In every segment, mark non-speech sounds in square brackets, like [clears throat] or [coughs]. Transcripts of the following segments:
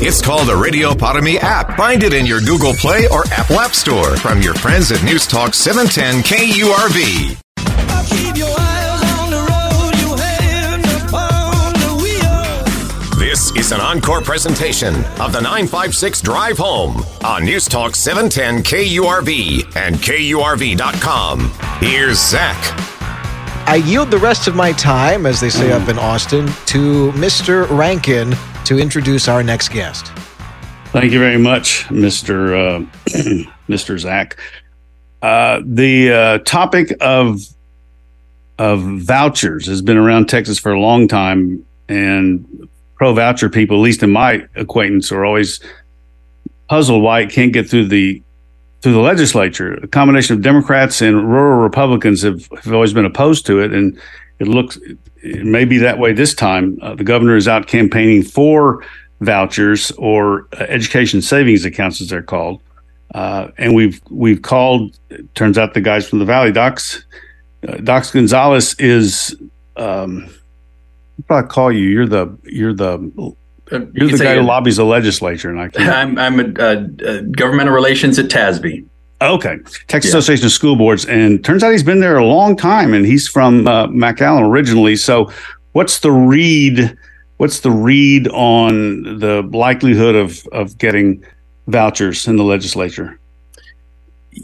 It's called the Radio Para app. Find it in your Google Play or Apple App Store from your friends at News Talk 710 KURV. This is an encore presentation of the 956 Drive Home on News Talk 710 KURV and KURV.com. Here's Zach. I yield the rest of my time, as they say up in Austin, to Mr. Rankin to introduce our next guest. Thank you very much, Mr. Uh, [clears throat] Mr. Zach. Uh, the uh, topic of of vouchers has been around Texas for a long time, and pro voucher people, at least in my acquaintance, are always puzzled why it can't get through the through the legislature. A combination of Democrats and rural Republicans have, have always been opposed to it, and it looks it may be that way this time. Uh, the governor is out campaigning for vouchers or uh, education savings accounts, as they're called. Uh, and we've we've called. Turns out the guys from the Valley Dax, uh, Dax Gonzalez is. Um, what I call you? You're the you're the Uh, you're you the guy who lobbies the legislature, and I can't. I'm I'm a, uh uh governmental relations at TASB. Okay, Texas Yeah. Association of School Boards, and turns out he's been there a long time, and he's from uh, McAllen originally. So, what's the read? What's the read on the likelihood of of getting vouchers in the legislature?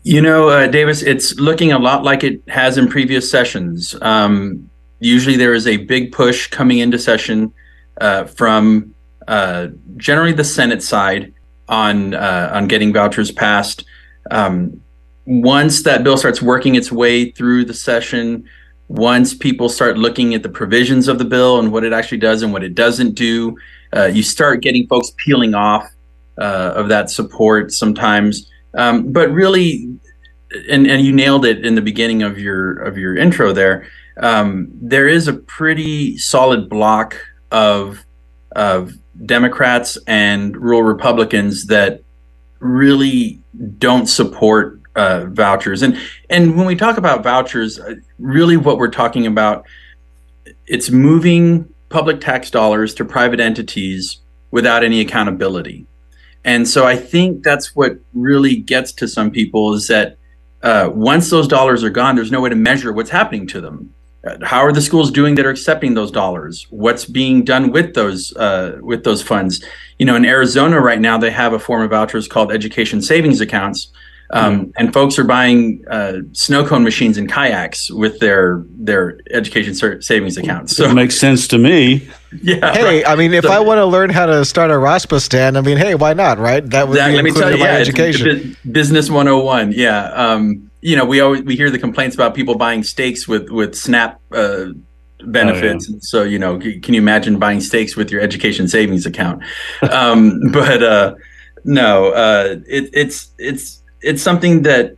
You know, uh, Davis, it's looking a lot like it has in previous sessions. Um, usually, there is a big push coming into session uh, from uh, generally the Senate side on uh, on getting vouchers passed. Um, once that bill starts working its way through the session, once people start looking at the provisions of the bill and what it actually does and what it doesn't do, uh, you start getting folks peeling off uh, of that support sometimes. Um, but really, and and you nailed it in the beginning of your of your intro there. Um, there is a pretty solid block of of Democrats and rural Republicans that really don't support uh, vouchers. And and when we talk about vouchers, uh, really what we're talking about, it's moving public tax dollars to private entities without any accountability. And so I think that's what really gets to some people is that uh, once those dollars are gone, there's no way to measure what's happening to them. Uh, how are the schools doing that are accepting those dollars? What's being done with those uh, with those funds? You know, in Arizona right now, they have a form of vouchers called education savings accounts, um, and folks are buying uh, snow cone machines and kayaks with their their education ser- savings accounts. So it makes sense to me. [laughs] yeah, Hey, right. I mean, if So- I want to learn how to start a Raspa stand, I mean, hey, why not, right? That would That- be let me included tell you, in my yeah, it's education. business 101. Yeah. Um, you know, we always we hear the complaints about people buying steaks with with SNAP uh, benefits. And So you know, can you imagine buying steaks with your education savings account? [laughs] Um, but uh, no, uh, it, it's it's it's something that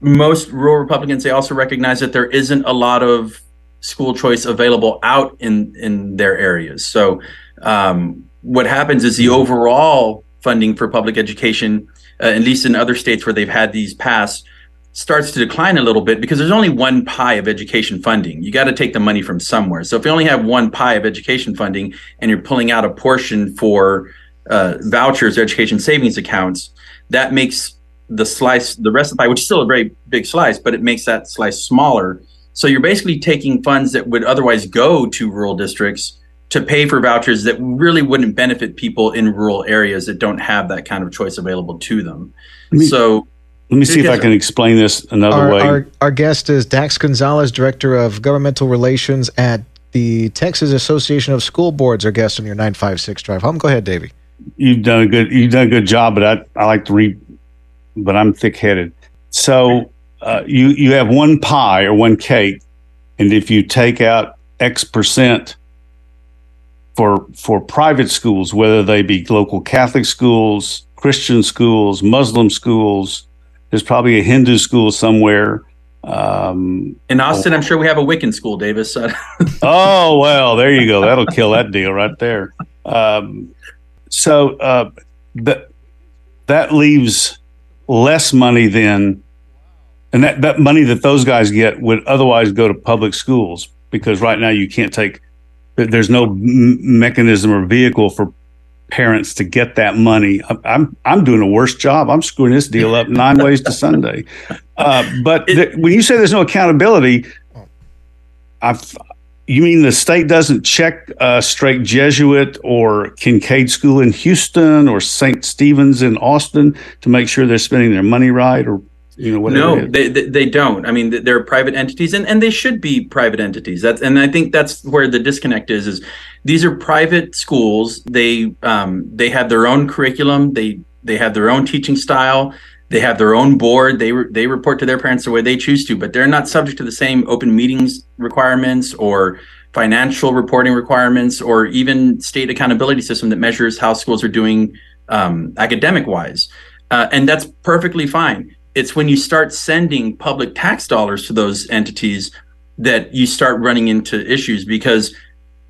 most rural Republicans they also recognize that there isn't a lot of school choice available out in in their areas. So um, what happens is the overall funding for public education, uh, at least in other states where they've had these passed, starts to decline a little bit because there's only one pie of education funding. You got to take the money from somewhere. So if you only have one pie of education funding and you're pulling out a portion for uh, vouchers or education savings accounts, that makes the slice, the rest of the pie, which is still a very big slice, but it makes that slice smaller. So you're basically taking funds that would otherwise go to rural districts to pay for vouchers that really wouldn't benefit people in rural areas that don't have that kind of choice available to them. Let me, So let me see if I can explain this another Our, way. our, our guest is Dax Gonzalez, Director of Governmental Relations at the Texas Association of School Boards, our guest on your 956 drive home. Go ahead, Davey. you've done a good you've done a good job, but I I like to read, but I'm thick headed. So uh, you you have one pie or one cake, and if you take out X percent for for private schools, whether they be local Catholic schools, Christian schools, Muslim schools, There's probably a Hindu school somewhere. Um, In Austin, I'm sure we have a Wiccan school, Davis. [laughs] oh well, there you go. That'll kill that deal right there. Um, so uh, that that leaves less money than, and that that money that those guys get would otherwise go to public schools because right now you can't take. There's no m- mechanism or vehicle for parents to get that money. I'm I'm doing a worse job. I'm screwing this deal up nine ways to Sunday. Uh, but th- when you say there's no accountability, I've, you mean the state doesn't check uh, Strake Jesuit or Kincaid School in Houston or St. Stephen's in Austin to make sure they're spending their money right or you know no they, they, they don't. I mean they're private entities and, and they should be private entities. That's and i think that's where the disconnect is is these are private schools. They um, they have their own curriculum. They they have their own teaching style. They have their own board. They re- they report to their parents the way they choose to but they're not subject to the same open meetings requirements or financial reporting requirements or even state accountability system that measures how schools are doing um, academic wise uh, and that's perfectly fine it's when you start sending public tax dollars to those entities that you start running into issues because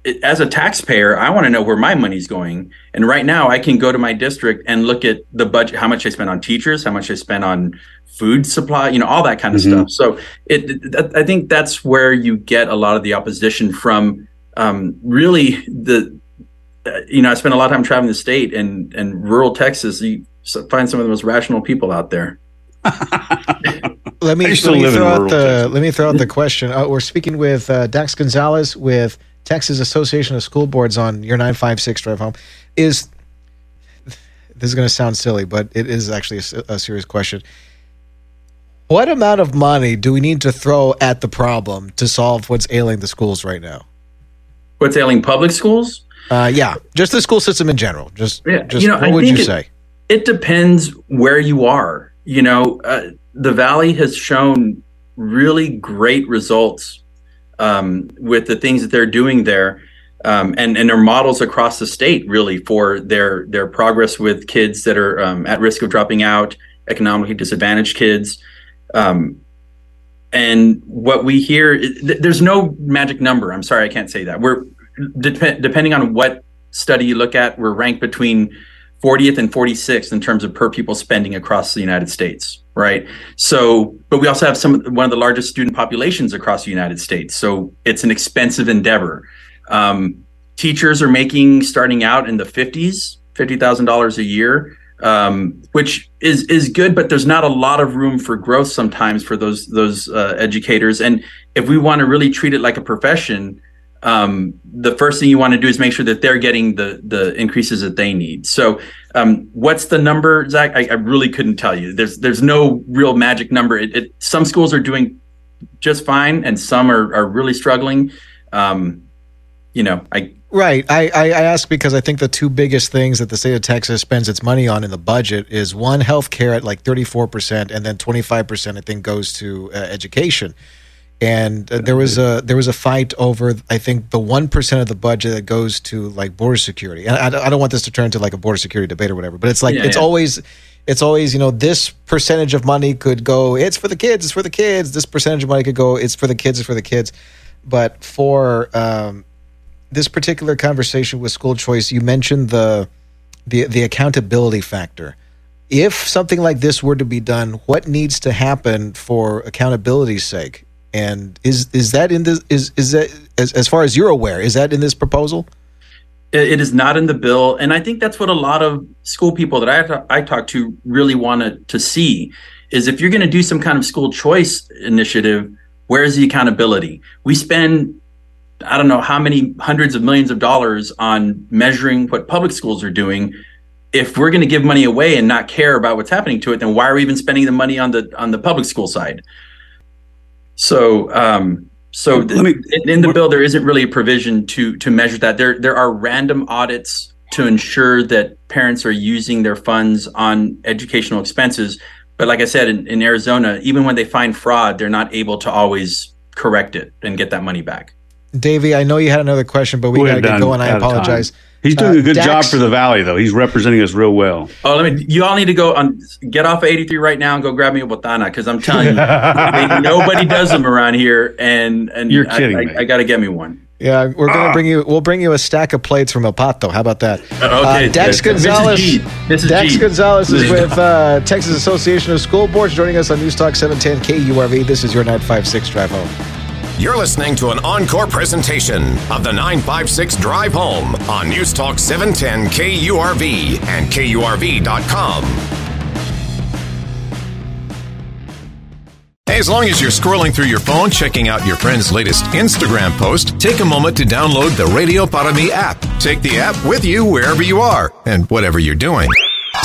it, as a taxpayer i want to know where my money's going. And right now i can go to my district and look at the budget how much i spend on teachers how much i spend on food supply you know all that kind of mm-hmm. stuff. So it, it, i think that's where you get a lot of the opposition from um, really the uh, you know i spent a lot of time traveling the state and and rural texas you find some of the most rational people out there [laughs] let me, let me throw out the Texas. let me throw out the question. Uh, we're speaking with uh, Dax Gonzalez with Texas Association of School Boards on your nine five six drive home. Is this is going to sound silly, but it is actually a, a serious question. What amount of money do we need to throw at the problem to solve what's ailing the schools right now? What's ailing public schools? Uh, yeah, just the school system in general. Just, yeah, just you know, what I would you it, say? It depends where you are you know, uh, the Valley has shown really great results um, with the things that they're doing there. Um, and and their models across the state really for their their progress with kids that are um, at risk of dropping out, economically disadvantaged kids. Um, and what we hear, th- there's no magic number. I'm sorry, I can't say that. We're de- depending on what study you look at, we're ranked between 40th and 46th in terms of per pupil spending across the United States, right? So, but we also have some one of the largest student populations across the United States. So it's an expensive endeavor. Um, teachers are making starting out in the 50s, fifty thousand dollars a year, um, which is is good, but there's not a lot of room for growth sometimes for those those uh, educators. And if we want to really treat it like a profession, um, the first thing you want to do is make sure that they're getting the the increases that they need. So, um, what's the number, Zach? I, I, really couldn't tell you. There's there's no real magic number. It, it, some schools are doing just fine, and some are are really struggling. Um, you know, I Right. I, I, ask because I think the two biggest things that the state of Texas spends its money on in the budget is one, healthcare at like 34%, and then 25% I think goes to uh, education and uh, there was a there was a fight over I think the one percent of the budget that goes to like border security. And I, I, don't want this to turn into like a border security debate or whatever, but it's like yeah, it's yeah. always it's always you know this percentage of money could go it's for the kids it's for the kids this percentage of money could go it's for the kids it's for the kids but for um, this particular conversation with school choice you mentioned the the the accountability factor if something like this were to be done what needs to happen for accountability's sake and is is that in this is is that as, as far as you're aware, is that in this proposal? It is not in the bill, and I think that's what a lot of school people that I I talk to really wanted to see is if you're going to do some kind of school choice initiative, where is the accountability? We spend I don't know how many hundreds of millions of dollars on measuring what public schools are doing. If we're going to give money away and not care about what's happening to it, then why are we even spending the money on the on the public school side? So, um, so me, in, in the bill, there isn't really a provision to to measure that. There there are random audits to ensure that parents are using their funds on educational expenses. But like I said, in, in Arizona, even when they find fraud, they're not able to always correct it and get that money back. Davey, I know you had another question, but we got to get going. I apologize. He's doing Uh, a good Dax- job for the Valley, though. He's representing us real well. Oh, let me. You all need to go on. Get off of 83 right now and go grab me a botana because I'm telling you, [laughs] they- nobody does them around here. And and You're I- kidding I, me. I, got to get me one. Yeah, we're gonna bring you. We'll bring you a stack of plates from El Pato. How about that? Okay, Uh, Dax Mrs. Gonzalez. G. Mrs. Dax G. Gonzalez is with uh, Texas Association of School Boards, joining us on News Talk 710 KURV. This is your 956 drive home. You're listening to an encore presentation of the 956 Drive Home on News Talk 710 KURV and KURV.com. As long as you're scrolling through your phone, checking out your friend's latest Instagram post, take a moment to download the Radio Para Mi app. Take the app with you wherever you are and whatever you're doing.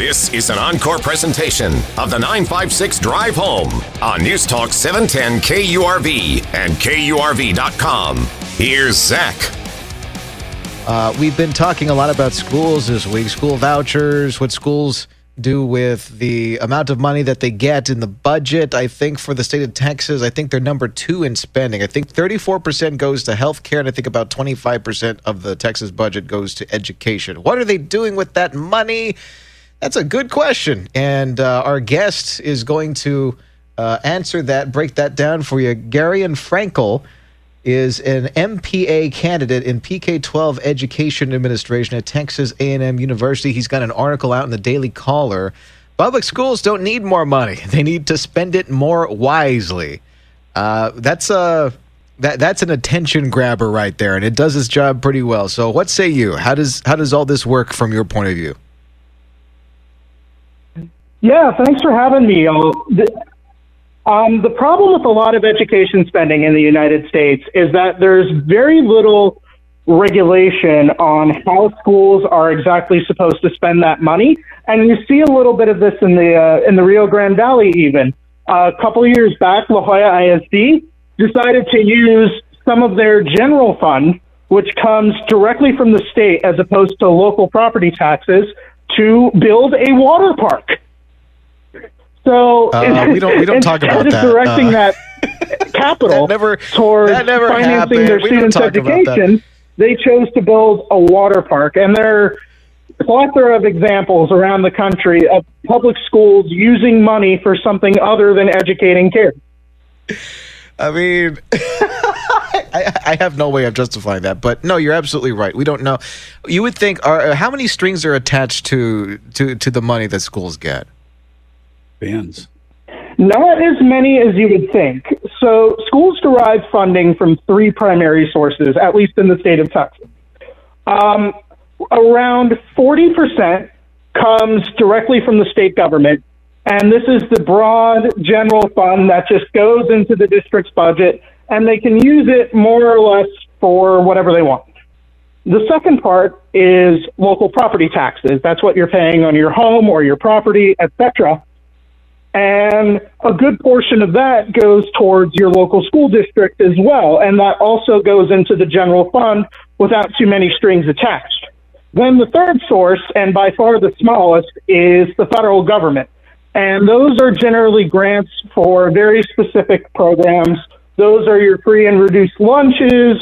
This is an encore presentation of the 956 Drive Home on News Talk 710 KURV and KURV.com. Here's Zach. Uh, we've been talking a lot about schools this week, school vouchers, what schools do with the amount of money that they get in the budget. I think for the state of Texas, I think they're number two in spending. I think 34% goes to healthcare, and I think about 25% of the Texas budget goes to education. What are they doing with that money? That's a good question. And uh, our guest is going to uh, answer that, break that down for you. Garion Frankel is an MPA candidate in PK-12 Education Administration at Texas A&M University. He's got an article out in the Daily Caller. Public schools don't need more money; [laughs] they need to spend it more wisely. Uh, that's a that that's an attention grabber right there, and it does its job pretty well. So, what say you? How does how does all this work from your point of view? Yeah, thanks for having me. Um, the problem with a lot of education spending in the United States is that there's very little regulation on how schools are exactly supposed to spend that money, and you see a little bit of this in the uh, in the Rio Grande Valley. Even uh, a couple of years back, La Joya ISD decided to use some of their general fund, which comes directly from the state as opposed to local property taxes, to build a water park. So Uh, we don't- we don't [laughs] talk about instead that. of directing Uh, that [laughs] [laughs] capital That never- towards that never financing happened. their We students' education, they chose to build a water park, and there are a plethora of examples around the country of public schools using money for something other than educating kids. I mean, I, I have no way of justifying that, but no, you're absolutely right. We don't know. You would think, are, how many strings are attached to to to the money that schools get? Bands. Not as many as you would think. So, schools derive funding from three primary sources, at least in the state of Texas. Um, around 40% comes directly from the state government, and this is the broad general fund that just goes into the district's budget, and they can use it more or less for whatever they want. The second part is local property taxes. That's what you're paying on your home or your property, etc. And a good portion of that goes towards your local school district as well. And that also goes into the general fund without too many strings attached. Then the third source, and by far the smallest, is the federal government. And those are generally grants for very specific programs. Those are your free and reduced lunches.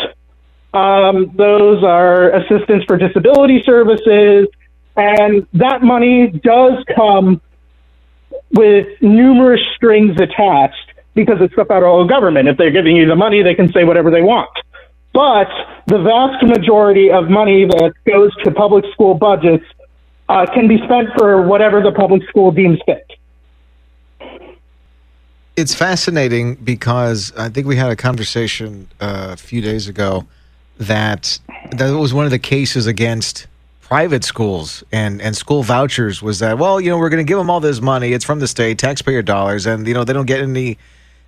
Um, those are assistance for disability services. And that money does come with numerous strings attached because it's the federal government. If they're giving you the money, they can say whatever they want. But the vast majority of money that goes to public school budgets uh, can be spent for whatever the public school deems fit. It's fascinating because I think we had a conversation uh, a few days ago that that was one of the cases against private schools and and school vouchers was that well you know we're going to give them all this money. It's from the state taxpayer dollars. And you know they don't get any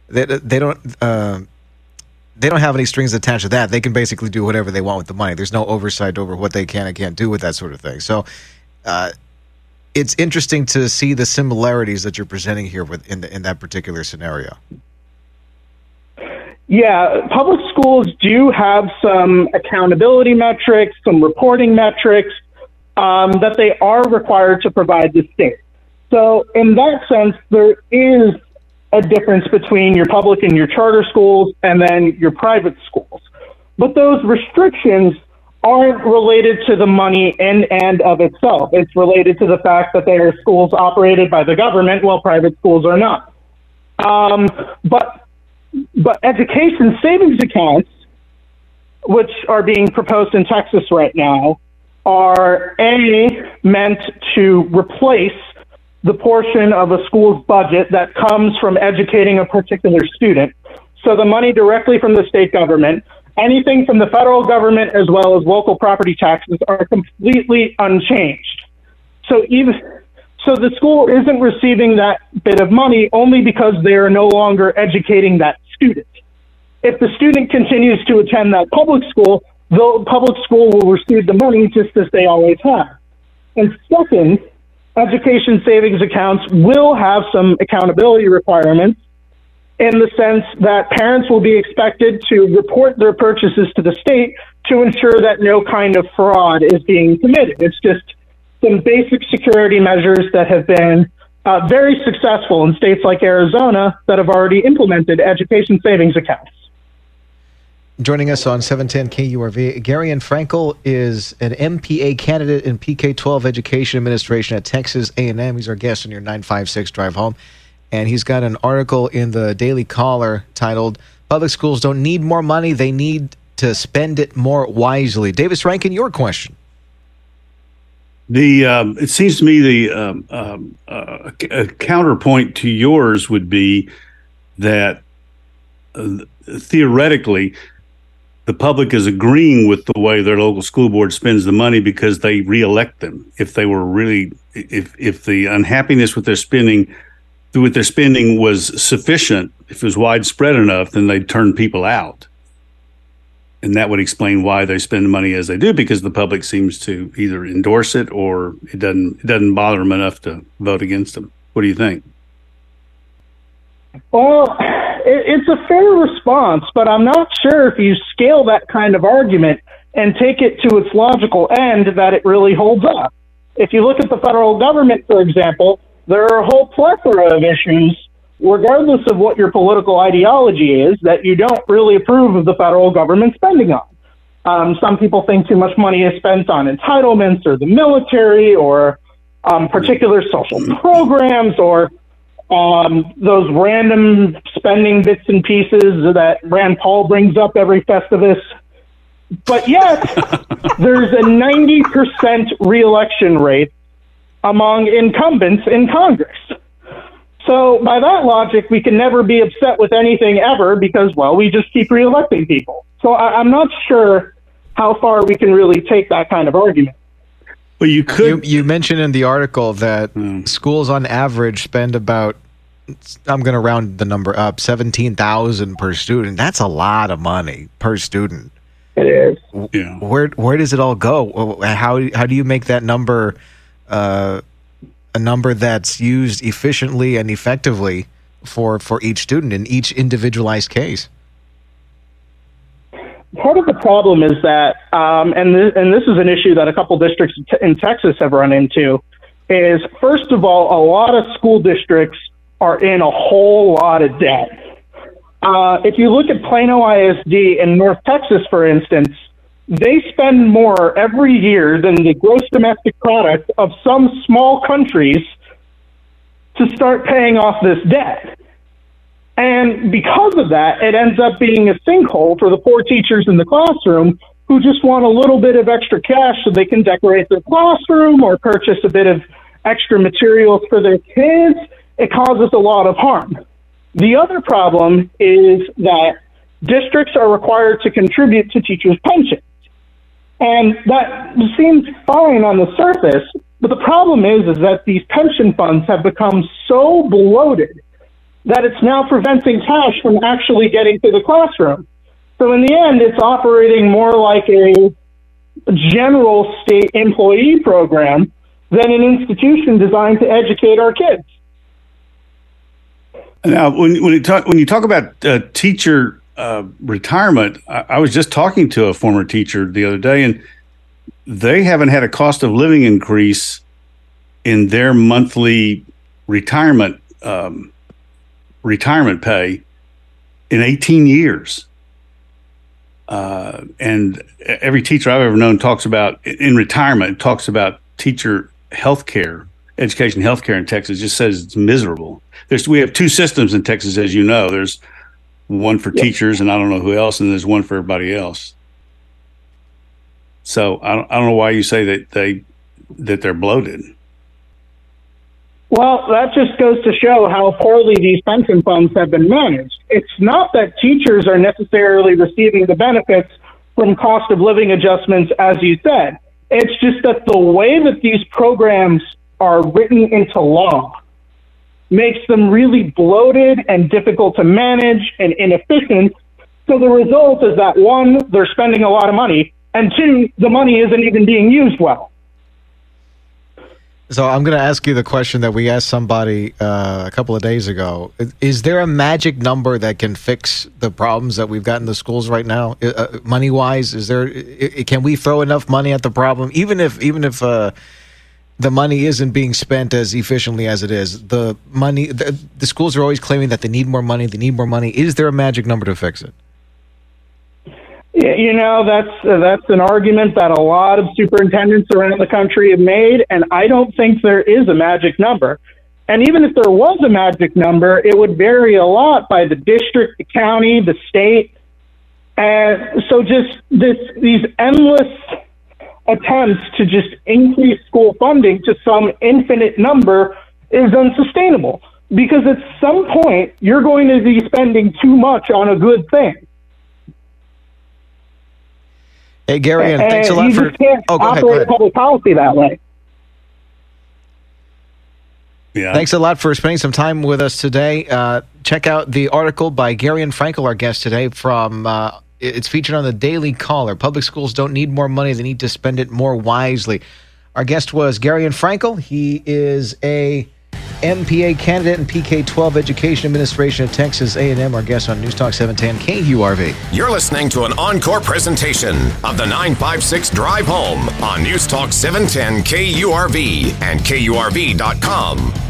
they, they don't uh, they don't have any strings attached to that. They can basically do whatever they want with the money. There's no oversight over what they can and can't do with that sort of thing. So uh, it's interesting to see the similarities that you're presenting here with in the, in that particular scenario. Yeah, public schools do have some accountability metrics, some reporting metrics um, that they are required to provide the state. So, in that sense, there is a difference between your public and your charter schools and then your private schools. But those restrictions aren't related to the money in and of itself. It's related to the fact that they are schools operated by the government while private schools are not. Um, but but education savings accounts, which are being proposed in Texas right now, are a meant to replace the portion of a school's budget that comes from educating a particular student. So the money directly from the state government, anything from the federal government as well as local property taxes are completely unchanged. So even so the school isn't receiving that bit of money only because they are no longer educating that student. If the student continues to attend that public school, the public school will receive the money just as they always have. And second, education savings accounts will have some accountability requirements in the sense that parents will be expected to report their purchases to the state to ensure that no kind of fraud is being committed. It's just some basic security measures that have been uh, very successful in states like Arizona that have already implemented education savings accounts. Joining us on 710 KURV, Garion Frankel is an MPA candidate in PK-12 Education Administration at Texas A&M. He's our guest on your 956 drive home. And he's got an article in the Daily Caller titled, Public Schools Don't Need More Money, They Need to Spend It More Wisely. Davis Rankin, your question. The um, It seems to me the um, um, uh, a counterpoint to yours would be that uh, theoretically – the public is agreeing with the way their local school board spends the money because they reelect them. If they were really, if if the unhappiness with their spending, with their spending was sufficient, if it was widespread enough, then they'd turn people out, and that would explain why they spend the money as they do because the public seems to either endorse it or it doesn't it doesn't bother them enough to vote against them. What do you think? Well it's a fair response, but I'm not sure if you scale that kind of argument and take it to its logical end that it really holds up. If you look at the federal government, for example, there are a whole plethora of issues, regardless of what your political ideology is, that you don't really approve of the federal government spending on. Um, some people think too much money is spent on entitlements or the military or um, particular social programs or um, those random spending bits and pieces that Rand Paul brings up every Festivus. But yet, [laughs] there's a 90% reelection rate among incumbents in Congress. So, by that logic, we can never be upset with anything ever because, well, we just keep reelecting people. So, I- I'm not sure how far we can really take that kind of argument. Well, you could. You, you mentioned in the article that mm. schools on average spend about, I'm going to round the number up, 17,000 per student. That's a lot of money per student. It is. Yeah. Where where does it all go? How how do you make that number uh, a number that's used efficiently and effectively for for each student in each individualized case? Part of the problem is that, um, and and this is an issue that a couple districts in Texas have run into, is first of all, a lot of school districts are in a whole lot of debt. Uh, if you look at Plano ISD in North Texas, for instance, they spend more every year than the gross domestic product of some small countries to start paying off this debt. And because of that, it ends up being a sinkhole for the poor teachers in the classroom who just want a little bit of extra cash so they can decorate their classroom or purchase a bit of extra materials for their kids. It causes a lot of harm. The other problem is that districts are required to contribute to teachers' pensions. And that seems fine on the surface, but the problem is, is that these pension funds have become so bloated that it's now preventing cash from actually getting to the classroom. So in the end, it's operating more like a general state employee program than an institution designed to educate our kids. Now, when when you talk when you talk about uh, teacher uh, retirement, I, I, was just talking to a former teacher the other day, and they haven't had a cost of living increase in their monthly retirement um, retirement pay in 18 years. Uh, and every teacher I've ever known talks about in retirement talks about teacher health care, education health care in Texas. Just says it's miserable. There's we have two systems in Texas, as you know. There's one for yep. teachers, and I don't know who else, and there's one for everybody else. So I don't, I don't know why you say that they that they're bloated. Well, that just goes to show how poorly these pension funds have been managed. It's not that teachers are necessarily receiving the benefits from cost of living adjustments, as you said. It's just that the way that these programs are written into law makes them really bloated and difficult to manage and inefficient. So the result is that one, they're spending a lot of money, and two, the money isn't even being used well. So I'm going to ask you the question that we asked somebody uh, a couple of days ago. Is there a magic number that can fix the problems that we've got in the schools right now, uh, money wise? Is there? Can we throw enough money at the problem, even if even if uh, the money isn't being spent as efficiently as it is? The money, the, the schools are always claiming that they need more money. They need more money. Is there a magic number to fix it? You know, that's uh, that's an argument that a lot of superintendents around the country have made, and I don't think there is a magic number. And even if there was a magic number, it would vary a lot by the district, the county, the state. And so just this these endless attempts to just increase school funding to some infinite number is unsustainable because at some point you're going to be spending too much on a good thing. Hey, Gary, and, and thanks a lot for. oh, go ahead, go ahead. public policy that way. Yeah. Thanks a lot for spending some time with us today. Uh, check out the article by Garion Frankel, our guest today. From uh, it's featured on the Daily Caller. Public schools don't need more money; they need to spend it more wisely. Our guest was Garion Frankel. He is a MPA candidate and PK-12 Education Administration at Texas A&M. Our guest on News Talk 710 KURV. You're listening to an encore presentation of the 956 Drive Home on News Talk 710 KURV and KURV.com.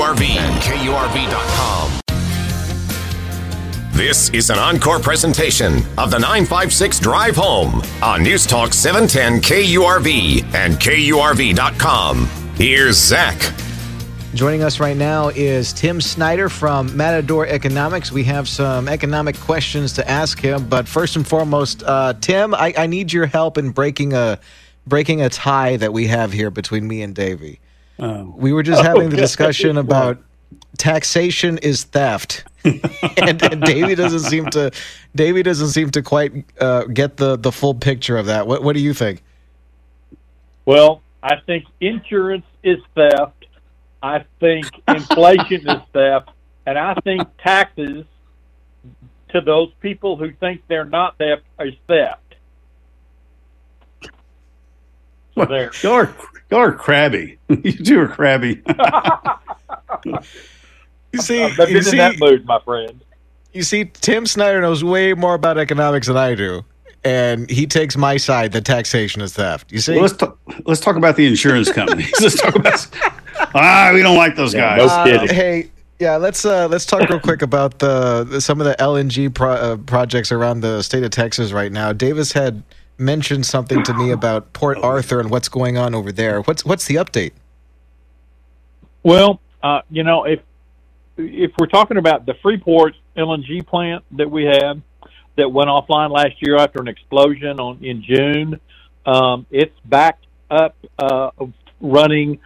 KURV and KURV.com. This is an encore presentation of the 956 Drive Home on News Talk 710 KURV and KURV.com. Here's Zach. Joining us right now is Tim Snyder from Matador Economics. We have some economic questions to ask him, but first and foremost, uh, Tim, I, I, need your help in breaking a breaking a tie that we have here between me and Davey. Um, we were just having the discussion about taxation is theft, [laughs] and, and Davey doesn't seem to Davey doesn't seem to quite uh, get the the full picture of that. What what do you think? Well, I think insurance is theft. I think [laughs] inflation is theft, and I think taxes to those people who think they're not theft is theft. So there. Y'all Y'all are crabby. [laughs] you two are crabby. [laughs] you see, I've been in see, that mood, my friend. You see, Tim Snyder knows way more about economics than I do, and he takes my side that taxation is theft. You see, well, let's talk. Let's talk about the insurance companies. [laughs] let's talk about. Ah, we don't like those yeah, guys. No kidding. Uh, hey, yeah, let's uh, let's talk real quick about the some of the LNG pro- uh, projects around the state of Texas right now. Davis had mentioned something to me about Port Arthur and what's going on over there. What's what's the update? Well, uh, you know, if if we're talking about the Freeport LNG plant that we had that went offline last year after an explosion on in June, um, it's back up uh, running,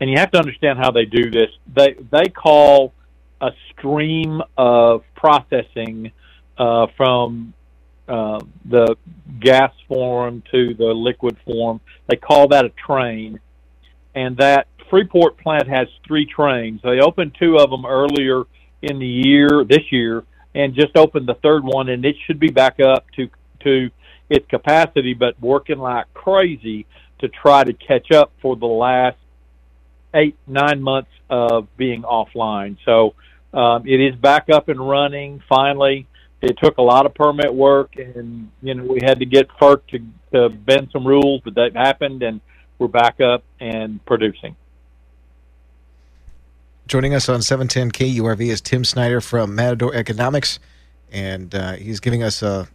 and you have to understand how they do this. They they call a stream of processing uh, from uh, the gas form to the liquid form. They call that a train, and that Freeport plant has three trains. They opened two of them earlier in the year, this year, and just opened the third one, and it should be back up to to its capacity, but working like crazy to try to catch up for the last eight nine months of being offline. So um, it is back up and running finally. It took a lot of permit work, and you know we had to get FERC to, to bend some rules, but that happened, and we're back up and producing. Joining us on 710 KURV is Tim Snyder from Matador Economics, and uh, he's giving us a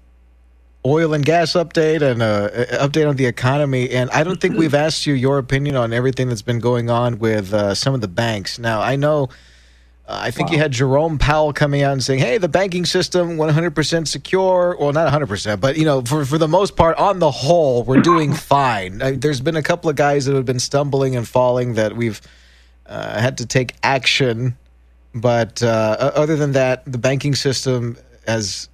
oil and gas update and a, a, update on the economy. And I don't think we've asked you your opinion on everything that's been going on with uh, some of the banks. Now I know. Uh, I think wow. you had Jerome Powell coming out and saying, "Hey, the banking system 100% secure." Well, not 100%, but you know, for for the most part, on the whole, we're doing [laughs] fine. Uh, there's been a couple of guys that have been stumbling and falling that we've uh, had to take action. But uh, other than that, the banking system as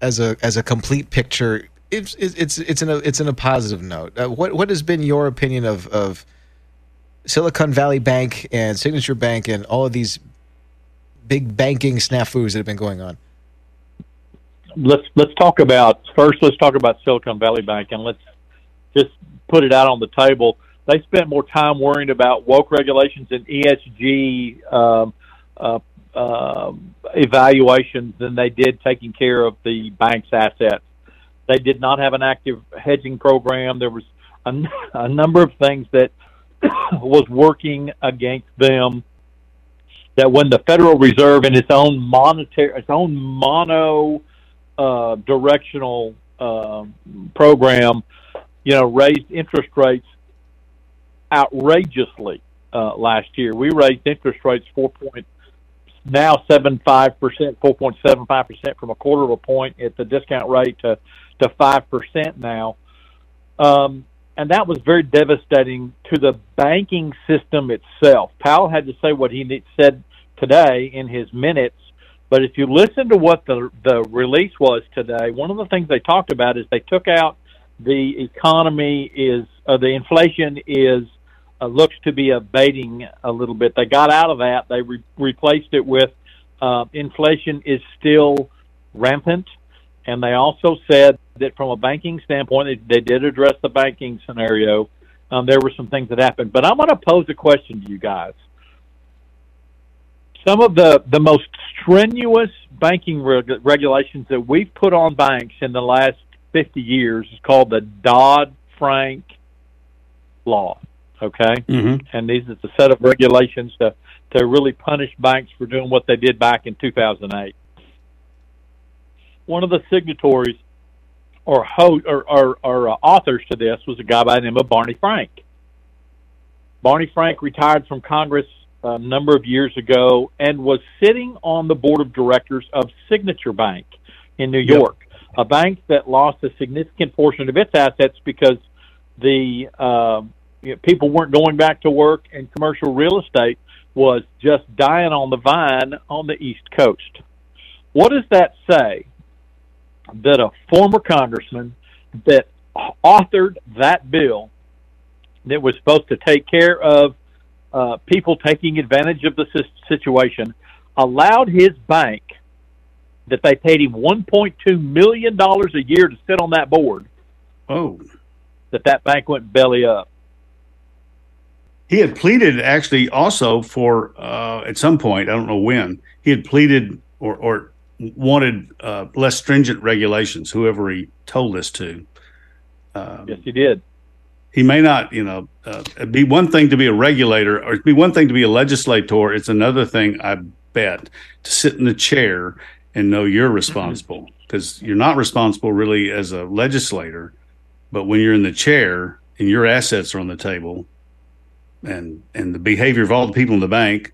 as a as a complete picture, it's it's it's in a it's in a positive note. Uh, what what has been your opinion of of Silicon Valley Bank and Signature Bank and all of these big banking snafus that have been going on? Let's let's talk about first. Let's talk about Silicon Valley Bank and let's just put it out on the table they spent more time worrying about woke regulations and ESG um, uh, uh, evaluations than they did taking care of the bank's assets. They did not have an active hedging program. There was a, [laughs] a number of things that [coughs] was working against them. That when the Federal Reserve in its own monetary, its own mono uh, directional uh, program, you know, raised interest rates outrageously uh, last year. We raised interest rates four point now seven five percent, four point seven five percent from a quarter of a point at the discount rate to to five percent now, um, and that was very devastating to the banking system itself. Powell had to say what he said today in his minutes. But if you listen to what the the release was today, one of the things they talked about is they took out the economy is uh, the inflation is uh, looks to be abating a little bit. They got out of that. They re- replaced it with uh, inflation is still rampant. And they also said that from a banking standpoint, they, they did address the banking scenario. Um, there were some things that happened. But I'm going to pose a question to you guys. Some of the, the most strenuous banking reg- regulations that we've put on banks in the last 50 years is called the Dodd Frank law okay? Mm-hmm. And these is a set of regulations to to really punish banks for doing what they did back in 2008. One of the signatories or ho- or, or, or uh, authors to this was a guy by the name of Barney Frank. Barney Frank retired from Congress a number of years ago and was sitting on the board of directors of Signature Bank in New York, yep. a bank that lost a significant portion of its assets because the uh, you know, people weren't going back to work, and commercial real estate was just dying on the vine on the East Coast. What does that say? That a former congressman that authored that bill that was supposed to take care of uh, people taking advantage of the situation allowed his bank that they paid him 1.2 million dollars a year to sit on that board. Oh, that that bank went belly up he had pleaded actually also for uh, at some point I don't know when he had pleaded or, or wanted uh, less stringent regulations. Whoever he told this to, um, yes, he did. He may not, you know, uh, be one thing to be a regulator, or be one thing to be a legislator. It's another thing, I bet, to sit in the chair and know you're responsible because you're not responsible really as a legislator, but when you're in the chair and your assets are on the table, and and the behavior of all the people in the bank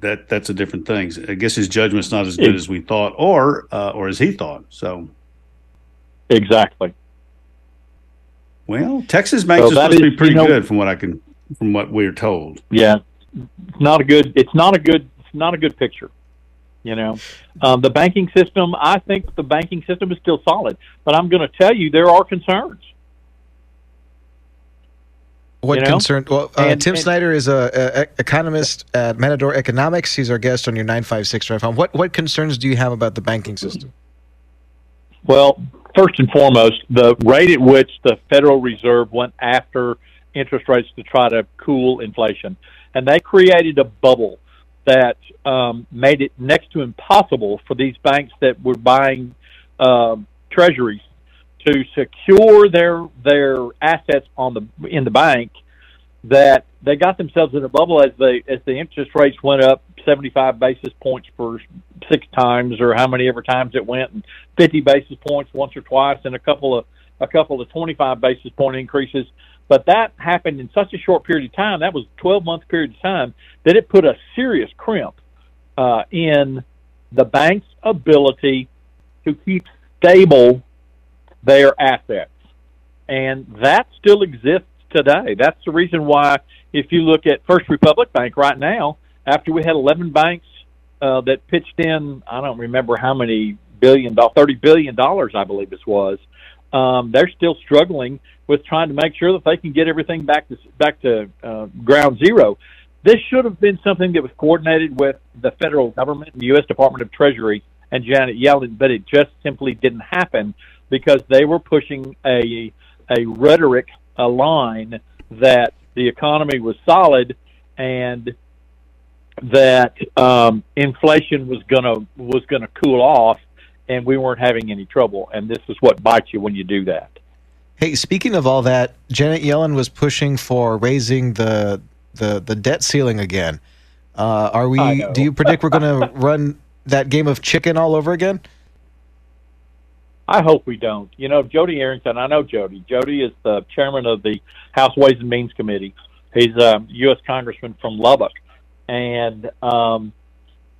that that's a different thing. I guess his judgment's not as good as we thought, or uh, or as he thought. So, exactly. Well, Texas banks So supposed to be pretty you know- good from what I can, from what we're told. Yeah, it's not a good. It's not a good. It's not a good picture. You know, um, the banking system. I think the banking system is still solid, but I'm going to tell you there are concerns. What You know? concern? Well, uh, And- Tim and- Snyder is a, a, a economist at Matador Economics. He's our guest on your nine five six drive home. What what concerns do you have about the banking system? Well, first and foremost, the rate at which the Federal Reserve went after interest rates to try to cool inflation, and they created a bubble that um, made it next to impossible for these banks that were buying um treasuries to secure their their assets on the in the bank. That they got themselves in a bubble as they as the interest rates went up seventy five basis points for six times or how many ever times it went and 50 basis points once or twice and a couple of a couple of 25 basis point increases but that happened in such a short period of time that was a 12 month period of time that it put a serious crimp uh, in the bank's ability to keep stable their assets and that still exists today that's the reason why if you look at First Republic Bank right now after we had 11 banks uh, that pitched in, I don't remember how many billion, dollars, thirty billion dollars, I believe this was. Um, they're still struggling with trying to make sure that they can get everything back to back to uh, ground zero. This should have been something that was coordinated with the federal government, the U.S. Department of Treasury, and Janet Yellen, but it just simply didn't happen because they were pushing a a rhetoric, a line that the economy was solid and that um, inflation was gonna was gonna cool off, and we weren't having any trouble. And this is what bites you when you do that. Hey, speaking of all that, Janet Yellen was pushing for raising the the the debt ceiling again. Uh, are we? Do you predict we're going [laughs] to run that game of chicken all over again? I hope we don't. You know, Jodey Arrington. I know Jodey. Jodey is the chairman of the House Ways and Means Committee. He's a U.S. congressman from Lubbock, and um,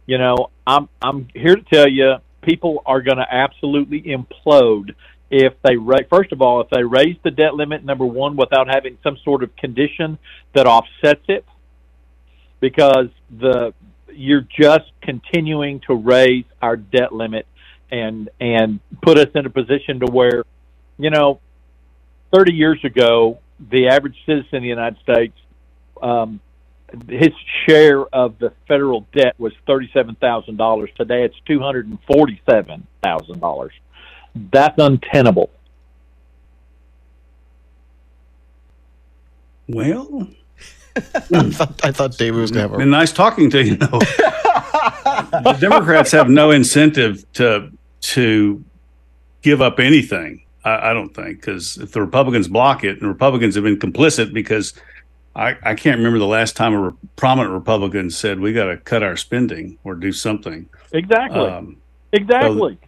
you know, I'm I'm here to tell you, people are going to absolutely implode if they ra- first of all if they raise the debt limit number one without having some sort of condition that offsets it, because the you're just continuing to raise our debt limit and and put us in a position to where, you know, 30 years ago, the average citizen in the United States, um, his share of the federal debt was thirty-seven thousand dollars. Today, it's two hundred and forty-seven thousand dollars. That's untenable. Well, [laughs] I thought I thought David was going to have a been nice talking to you. Though. [laughs] the Democrats have no incentive to to give up anything. I, I don't think because if the Republicans block it, and Republicans have been complicit because I, I can't remember the last time a re- prominent Republican said we got to cut our spending or do something. Exactly. Um, exactly.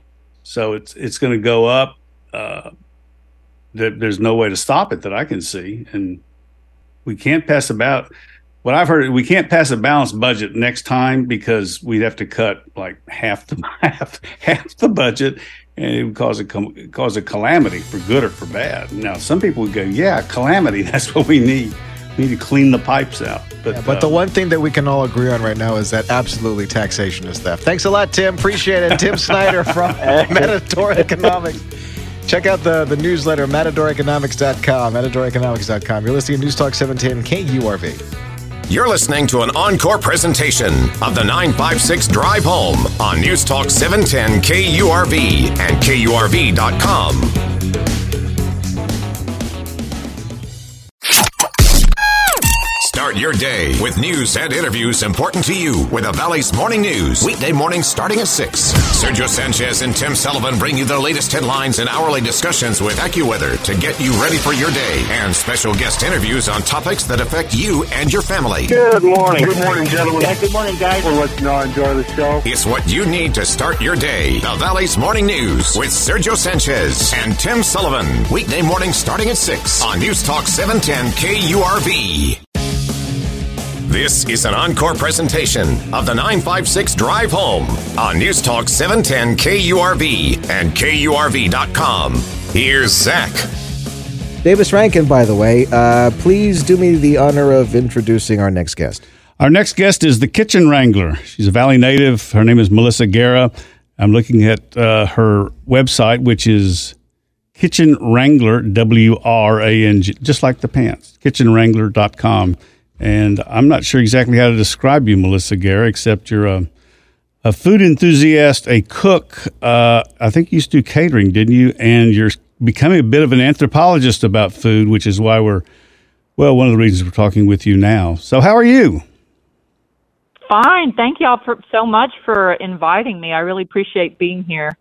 so it's it's going to go up. Uh, there, there's no way to stop it that I can see, and we can't pass about. What I've heard, we can't pass a balanced budget next time because we'd have to cut like half the [laughs] half half the budget, and it would cause a cause a calamity for good or for bad. Now, some people would go, "Yeah, calamity. [laughs] That's what we need. We need to clean the pipes out." But Yeah, but the uh, one thing that we can all agree on right now is that absolutely taxation is theft. Thanks a lot, Tim. Appreciate it. Tim Snyder from [laughs] Matador Economics. Check out the, the newsletter, matadoreconomics.com, matadoreconomics.com. You're listening to News Talk 710 KURV. You're listening to an encore presentation of the 956 Drive Home on News Talk 710 KURV and KURV.com. your day with news and interviews important to you with the Valley's Morning News. Weekday mornings starting at 6. Sergio Sanchez and Tim Sullivan bring you the latest headlines and hourly discussions with AccuWeather to get you ready for your day and special guest interviews on topics that affect you and your family. Good morning. Good morning, gentlemen. Yeah, good morning, guys. We'll let you know enjoy the show. It's what you need to start your day. The Valley's Morning News with Sergio Sanchez and Tim Sullivan. Weekday morning starting at 6 on News Talk 710 KURV. This is an encore presentation of the 956 Drive Home on News Talk 710 KURV and KURV.com. Here's Zach. Davis Rankin, by the way, uh, please do me the honor of introducing our next guest. Our next guest is the Kitchen Wrangler. She's a Valley native. Her name is Melissa Guerra. I'm looking at uh, her website, which is Kitchen Wrangler, W R A N G, just like the pants, kitchenwrangler.com. And I'm not sure exactly how to describe you, Melissa Guerra, except you're a, a food enthusiast, a cook. Uh, I think you used to do catering, didn't you? And you're becoming a bit of an anthropologist about food, which is why we're, well, one of the reasons we're talking with you now. So, how are you? Fine. Thank y'all for, so much for inviting me. I really appreciate being here.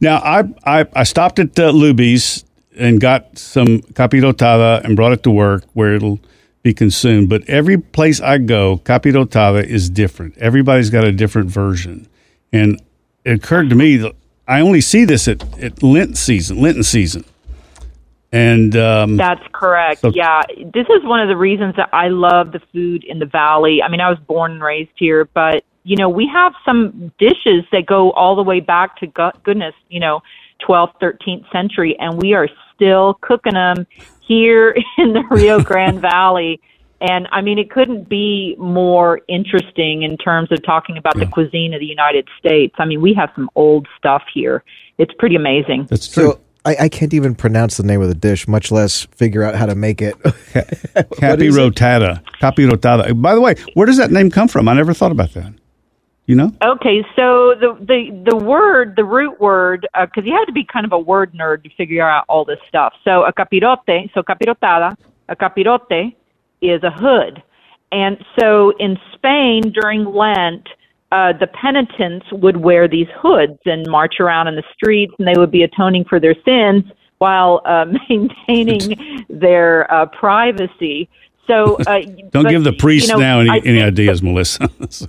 Now, I I, I stopped at uh, Luby's and got some capirotada and brought it to work where it'll be consumed. But every place I go, capirotada is different. Everybody's got a different version. And it occurred to me that I only see this at, at Lent season, Lenten season. And um, that's correct. So, yeah, this is one of the reasons that I love the food in the valley. I mean, I was born and raised here, but you know, we have some dishes that go all the way back to goodness, you know, 12th, 13th century, and we are still cooking them here [laughs] in the Rio Grande Valley. And I mean, it couldn't be more interesting in terms of talking about yeah. the cuisine of the United States. I mean, we have some old stuff here. It's pretty amazing. That's true. So, I, I, can't even pronounce the name of the dish, much less figure out how to make it. [laughs] Capirotada. Capirotada. By the way, where does that name come from? I never thought about that. You know? Okay, so the the the word, the root word, because uh, you have to be kind of a word nerd to figure out all this stuff. So a capirote, so capirotada, a capirote is a hood, and so in Spain during Lent, uh, the penitents would wear these hoods and march around in the streets, and they would be atoning for their sins while uh, [laughs] maintaining their uh, privacy. So uh, [laughs] don't but, give the priest you know, now any, any ideas, Melissa. [laughs] so.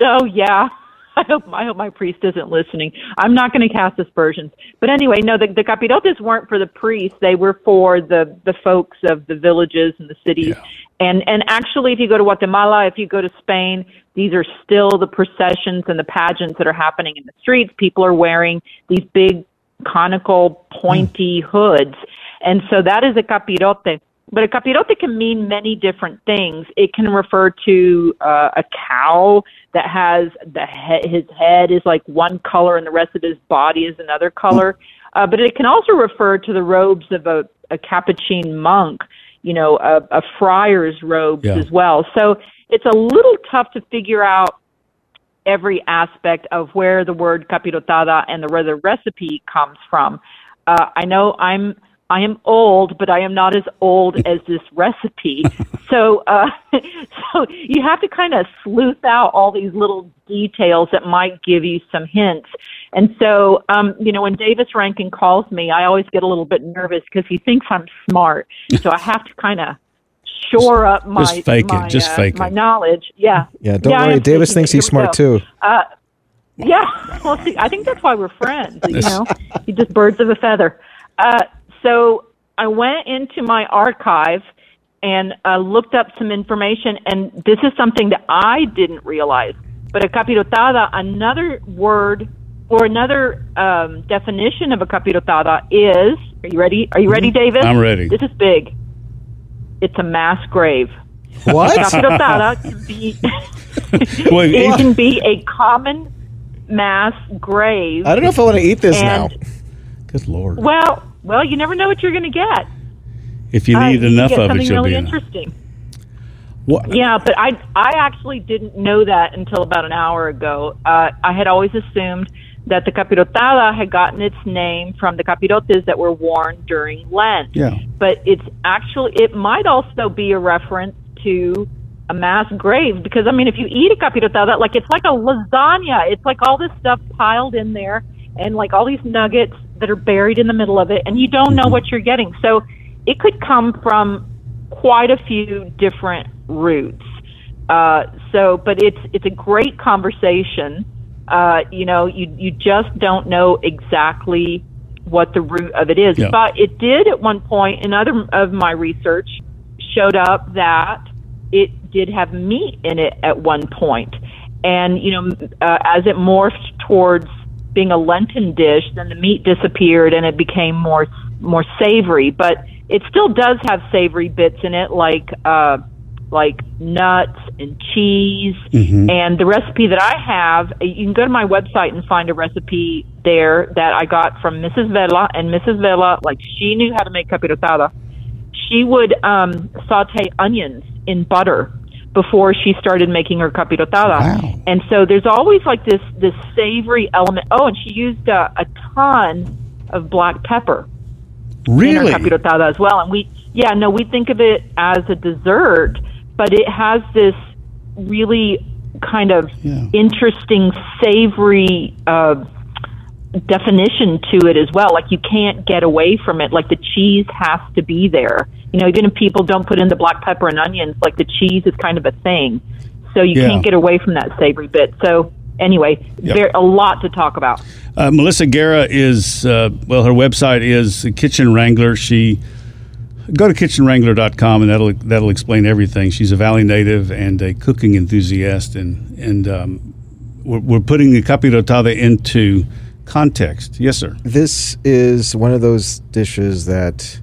Oh yeah. [laughs] I hope I hope my priest isn't listening. I'm not going to cast aspersions. But anyway, no, the, the capirotes weren't for the priests. They were for the the folks of the villages and the cities. Yeah. And and actually, if you go to Guatemala, if you go to Spain, these are still the processions and the pageants that are happening in the streets. People are wearing these big conical pointy mm. hoods, and so that is a capirote. But a capirote can mean many different things. It can refer to uh, a cow that has the he- his head is like one color and the rest of his body is another color. Uh, but it can also refer to the robes of a, a Capuchin monk, you know, a, a friar's robes yeah. as well. So it's a little tough to figure out every aspect of where the word capirotada and the, where the recipe comes from. Uh, I know I'm I am old, but I am not as old as this recipe. [laughs] so, uh, [laughs] so you have to kind of sleuth out all these little details that might give you some hints. And so, um, you know, when Davis Rankin calls me, I always get a little bit nervous because he thinks I'm smart. So I have to kind of shore up my just fake my, it, just uh, fake my it. knowledge. Yeah, yeah. Don't yeah, worry, Davis thinks he's smart too. Uh, yeah, [laughs] well, see, I think that's why we're friends. You know, you just birds of a feather. Uh, so I went into my archive and uh, looked up some information, and this is something that I didn't realize. But a capirotada, another word or another um, definition of a capirotada is. Are you ready? Are you ready, mm-hmm. Davis? I'm ready. This is big. It's a mass grave. What? capirotada [laughs] can be. [laughs] it can be a common mass grave. I don't know if I want to eat this now. Good lord. Well, well, you never know what you're going to get. If you need uh, enough you of it, you'll really be interesting. What? Yeah, but I I actually didn't know that until about an hour ago. Uh, I had always assumed that the capirotada had gotten its name from the capirotes that were worn during Lent. Yeah. But it's actually it might also be a reference to a mass grave because I mean if you eat a capirotada like it's like a lasagna. It's like all this stuff piled in there and like all these nuggets that are buried in the middle of it, and you don't know mm-hmm. what you're getting. So it could come from quite a few different roots. Uh, so, but it's it's a great conversation. Uh, you know, you you just don't know exactly what the root of it is. Yeah. But it did at one point in other of my research showed up that it did have meat in it at one point. And you know, uh, as it morphed towards being a Lenten dish, then the meat disappeared and it became more more savory. But it still does have savory bits in it, like uh, like nuts and cheese. Mhm. And the recipe that I have, you can go to my website and find a recipe there that I got from Mrs. Vela. And Mrs. Vela, like she knew how to make capirotada. She would um, saute onions in butter before she started making her capirotada. And so there's always like this this savory element. Oh, and she used uh, a ton of black pepper Really? in our capirotada as well. And we, yeah, no, we think of it as a dessert, but it has this really kind of interesting savory uh, definition to it as well. Like you can't get away from it. Like the cheese has to be there. You know, even if people don't put in the black pepper and onions, like the cheese is kind of a thing. So you Yeah. can't get away from that savory bit. So anyway, Yep. there a lot to talk about. Uh, Melissa Guerra is, uh, well, her website is Kitchen Wrangler. She go to kitchenwrangler.com and that'll that'll explain everything. She's a Valley native and a cooking enthusiast, and and um, we're, we're putting the capirotada into context. Yes, sir. This is one of those dishes that,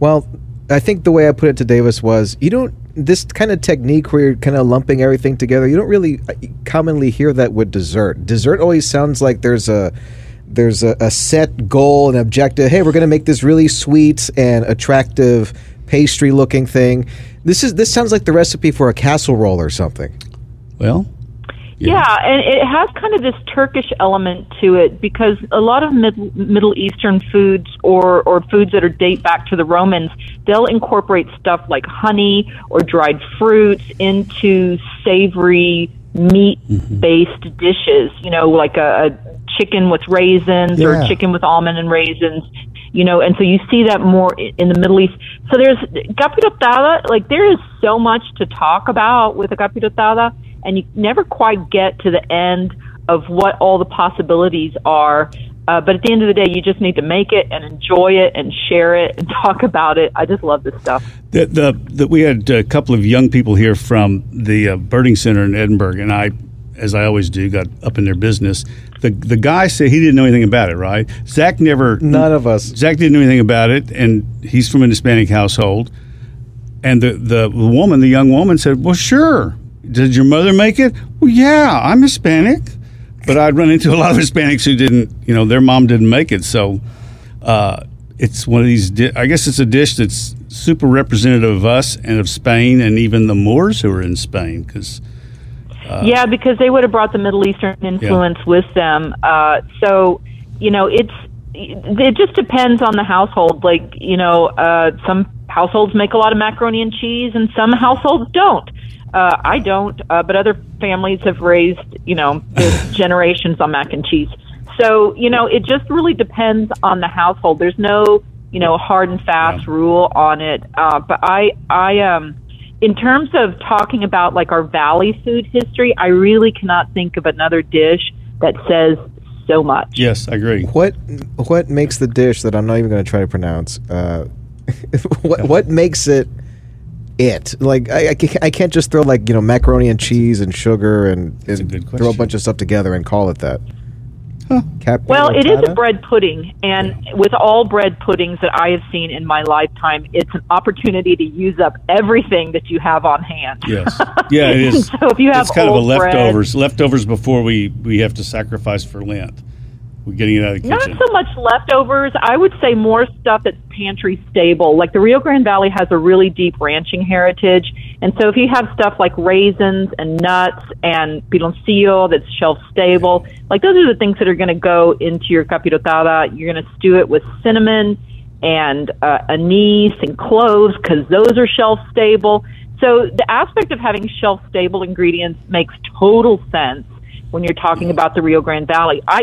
well, I think the way I put it to Davis was you don't this kind of technique where you're kind of lumping everything together. You don't really uh, commonly hear that with dessert. Dessert always sounds like there's a there's a, a set goal and objective. Hey, we're going to make this really sweet and attractive pastry looking thing. This is this sounds like the recipe for a casserole or something. Well, Yeah. and it has kind of this Turkish element to it because a lot of mid- Middle Eastern foods or, or foods that are date back to the Romans, they'll incorporate stuff like honey or dried fruits into savory meat based dishes, you know, like a, a chicken with raisins or chicken with almond and raisins. You know, and so you see that more in the Middle East. So there's capirotada, like there is so much to talk about with a capirotada, and you never quite get to the end of what all the possibilities are. Uh, but at the end of the day, you just need to make it and enjoy it and share it and [laughs] talk about it. I just love this stuff. The, the, the, we had a couple of young people here from the uh, birding center in Edinburg, and I, as I always do, got up in their business. The the guy said he didn't know anything about it. Right? Zach never. None of us. Zach didn't know anything about it, and he's from an Hispanic household. And the the woman, the young woman, said, "Well, sure. Did your mother make it? Well, yeah. I'm Hispanic." But I'd run into a lot of [laughs] Hispanics who didn't, you know, their mom didn't make it. So uh, it's one of these. Di- I guess it's a dish that's super representative of us and of Spain and even the Moors who are in Spain. Because uh, yeah, because they would have brought the Middle Eastern influence with them. Uh, so, you know, it's it just depends on the household. Like, you know, uh, some households make a lot of macaroni and cheese, and some households don't. Uh, I don't, uh, but other families have raised, you know, [laughs] generations on mac and cheese. So, you know, it just really depends on the household. There's no, you know, hard and fast rule on it. Uh, but I, I, um, in terms of talking about like our valley food history, I really cannot think of another dish that says so much. yes, I agree. What what makes the dish that I'm not even going to try to pronounce? Uh, [laughs] what what makes it it? Like I, I can't just throw like you know macaroni and cheese and sugar and, and throw a bunch of stuff together and call it that. Cap- Well, it is a bread pudding, and with all bread puddings that I have seen in my lifetime, it's an opportunity to use up everything that you have on hand. Yes. [laughs] Yeah, it is. So if you have it's kind of a old bread- leftovers. Leftovers before we we have to sacrifice for Lent. We're getting it out of the Not so much leftovers. I would say more stuff that's pantry stable. Like the Rio Grande Valley has a really deep ranching heritage. And so if you have stuff like raisins and nuts and piloncillo that's shelf stable, like those are the things that are going to go into your capirotada. You're going to stew it with cinnamon and uh, anise and cloves because those are shelf stable. So the aspect of having shelf stable ingredients makes total sense when you're talking about the Rio Grande Valley. I,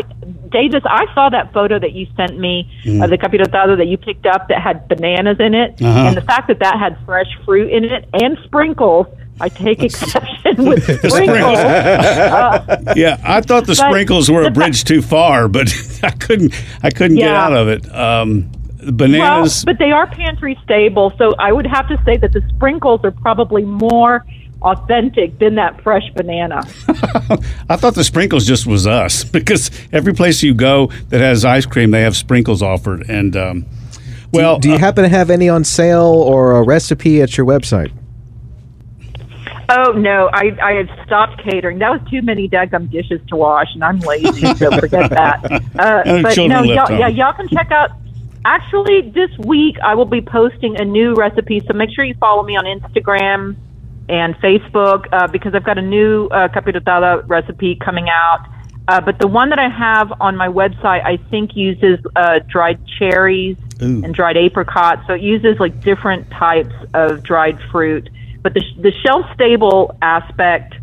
Davis, I saw that photo that you sent me Mm. of the capirotada that you picked up that had bananas in it, Uh-huh. and the fact that that had fresh fruit in it and sprinkles. I take exception with [laughs] sprinkles. Uh, [laughs] yeah, I thought the sprinkles were a bridge too far, but [laughs] I couldn't. I couldn't get out of it. Um, bananas. Well, but they are pantry stable, so I would have to say that the sprinkles are probably more authentic than that fresh banana. [laughs] I thought the sprinkles just was us [laughs] because every place you go that has ice cream, they have sprinkles offered. And um, Well, do you happen to have any on sale or a recipe at your website? Oh no, I I had stopped catering. That was too many daggum dishes to wash, and I'm lazy, so forget that. [laughs] Uh, And but no, y'all, yeah, y'all can check out. Actually, this week I will be posting a new recipe, so make sure you follow me on Instagram and Facebook uh, because I've got a new uh, capirotada recipe coming out. Uh, but the one that I have on my website, I think uses uh, dried cherries Ooh. and dried apricots. So it uses like different types of dried fruit. But the, the shelf stable aspect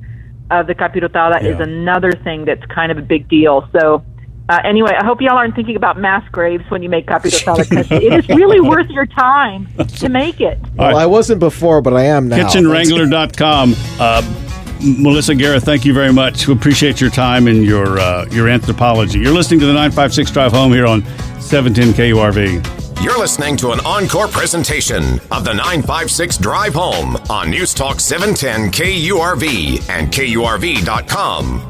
of the capirotada is another thing that's kind of a big deal. So uh, anyway, I hope y'all aren't thinking about mass graves when you make capirotada because it is really [laughs] worth your time to make it. Well, I wasn't before, but I am now. KitchenWrangler.com. Uh, Melissa Guerra, thank you very much. We appreciate your time and your uh, your anthropology. You're listening to the 956 Drive Home here on 710 KURV. You're listening to an encore presentation of the 956 Drive Home on News Talk 710 KURV and KURV.com.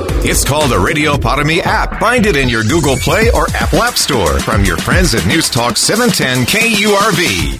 It's called the Radio Para app. Find it in your Google Play or Apple App Store from your friends at News Talk 710 KURV.